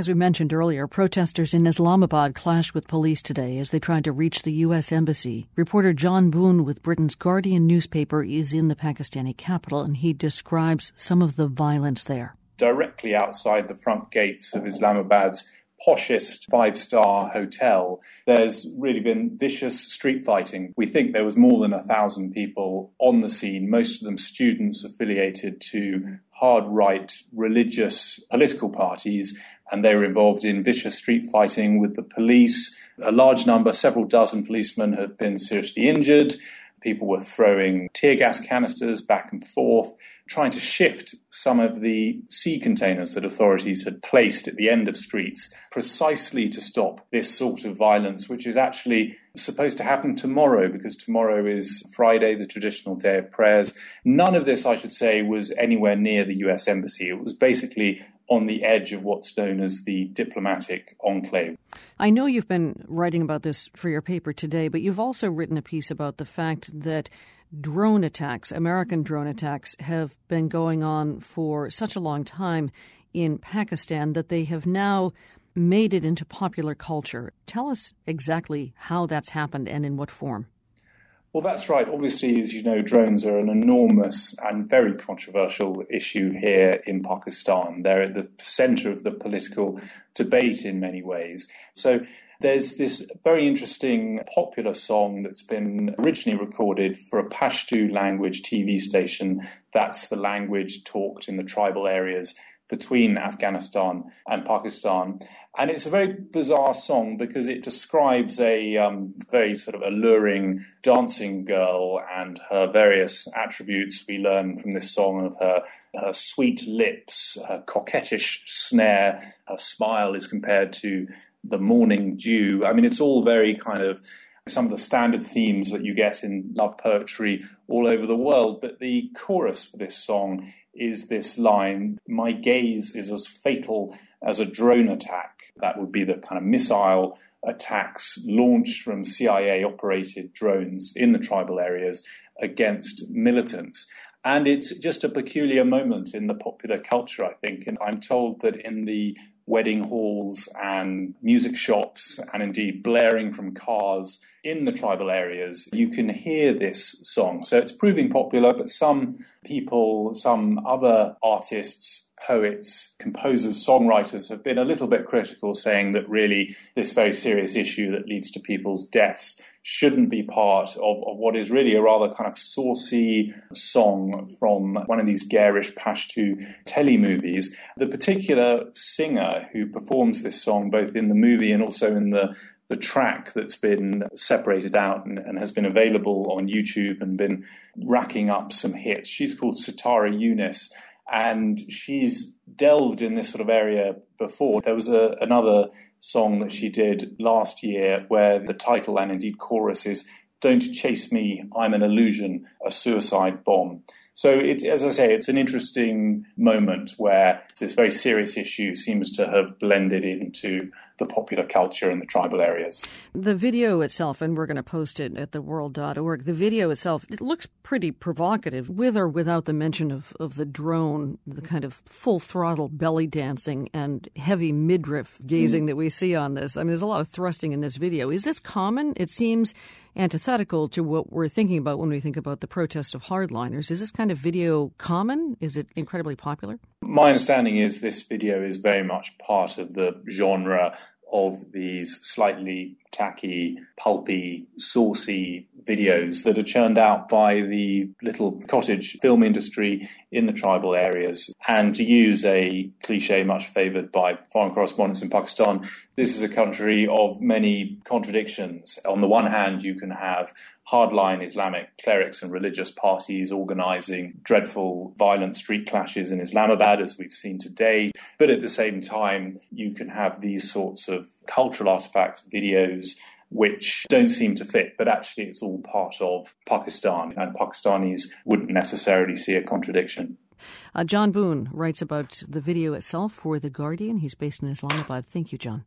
As we mentioned earlier, protesters in Islamabad clashed with police today as they tried to reach the U.S. Embassy. Reporter Jon Boone with Britain's Guardian newspaper is in the Pakistani capital and he describes some of the violence there. Directly outside the front gates of Islamabad's poshest five star hotel, there's really been vicious street fighting. We think there was more than a thousand people on the scene, most of them students affiliated to hard right religious political parties, and they were involved in vicious street fighting with the police. A large number, several dozen policemen, have been seriously injured. People were throwing tear gas canisters back and forth, trying to shift some of the sea containers that authorities had placed at the end of streets precisely to stop this sort of violence, which is actually supposed to happen tomorrow because tomorrow is Friday, the traditional day of prayers. None of this, I should say, was anywhere near the US Embassy. It was basically on the edge of what's known as the diplomatic enclave. I know you've been writing about this for your paper today, but you've also written a piece about the fact that drone attacks, American drone attacks, have been going on for such a long time in Pakistan that they have now made it into popular culture. Tell us exactly how that's happened and in what form. Well, that's right. Obviously, as you know, drones are an enormous and very controversial issue here in Pakistan. They're at the center of the political debate in many ways. So, there's this very interesting popular song that's been originally recorded for a Pashto language TV station. That's the language talked in the tribal areas between Afghanistan and Pakistan. And it's a very bizarre song because it describes a um, very sort of alluring dancing girl and her various attributes we learn from this song of her, her sweet lips, her coquettish snare, her smile is compared to the morning dew. I mean, it's all very kind of some of the standard themes that you get in love poetry all over the world. But the chorus for this song is this line My gaze is as fatal as a drone attack. That would be the kind of missile attacks launched from CIA operated drones in the tribal areas against militants. And it's just a peculiar moment in the popular culture, I think. And I'm told that in the wedding halls and music shops, and indeed blaring from cars in the tribal areas, you can hear this song. So it's proving popular, but some people, some other artists, poets, composers, songwriters have been a little bit critical, saying that really this very serious issue that leads to people's deaths shouldn't be part of, of what is really a rather kind of saucy song from one of these garish Pashto telemovies. The particular singer who performs this song, both in the movie and also in the the track that's been separated out and, and, has been available on YouTube and been racking up some hits. She's called Sitara Younis, and she's delved in this sort of area before. There was a, another song that she did last year where the title and indeed chorus is Don't Chase Me, I'm an Illusion, a Suicide Bomb. So it's, as I say, it's an interesting moment where this very serious issue seems to have blended into the popular culture in the tribal areas. The video itself, and we're going to post it at theworld.org, the video itself, it looks pretty provocative, with or without the mention of, of the drone, the kind of full throttle belly dancing and heavy midriff gazing mm. that we see on this. I mean, there's a lot of thrusting in this video. Is this common? It seems antithetical to what we're thinking about when we think about the protest of hardliners. Is this kind of video common? Is it incredibly popular? My understanding is this video is very much part of the genre of these slightly tacky, pulpy, saucy videos that are churned out by the little cottage film industry in the tribal areas. And to use a cliche much favoured by foreign correspondents in Pakistan, this is a country of many contradictions. On the one hand, you can have hardline Islamic clerics and religious parties organizing dreadful violent street clashes in Islamabad, as we've seen today. But at the same time, you can have these sorts of cultural artifacts, videos, which don't seem to fit, but actually it's all part of Pakistan, and Pakistanis wouldn't necessarily see a contradiction. Uh, Jon Boone writes about the video itself for The Guardian. He's based in Islamabad. Thank you, Jon.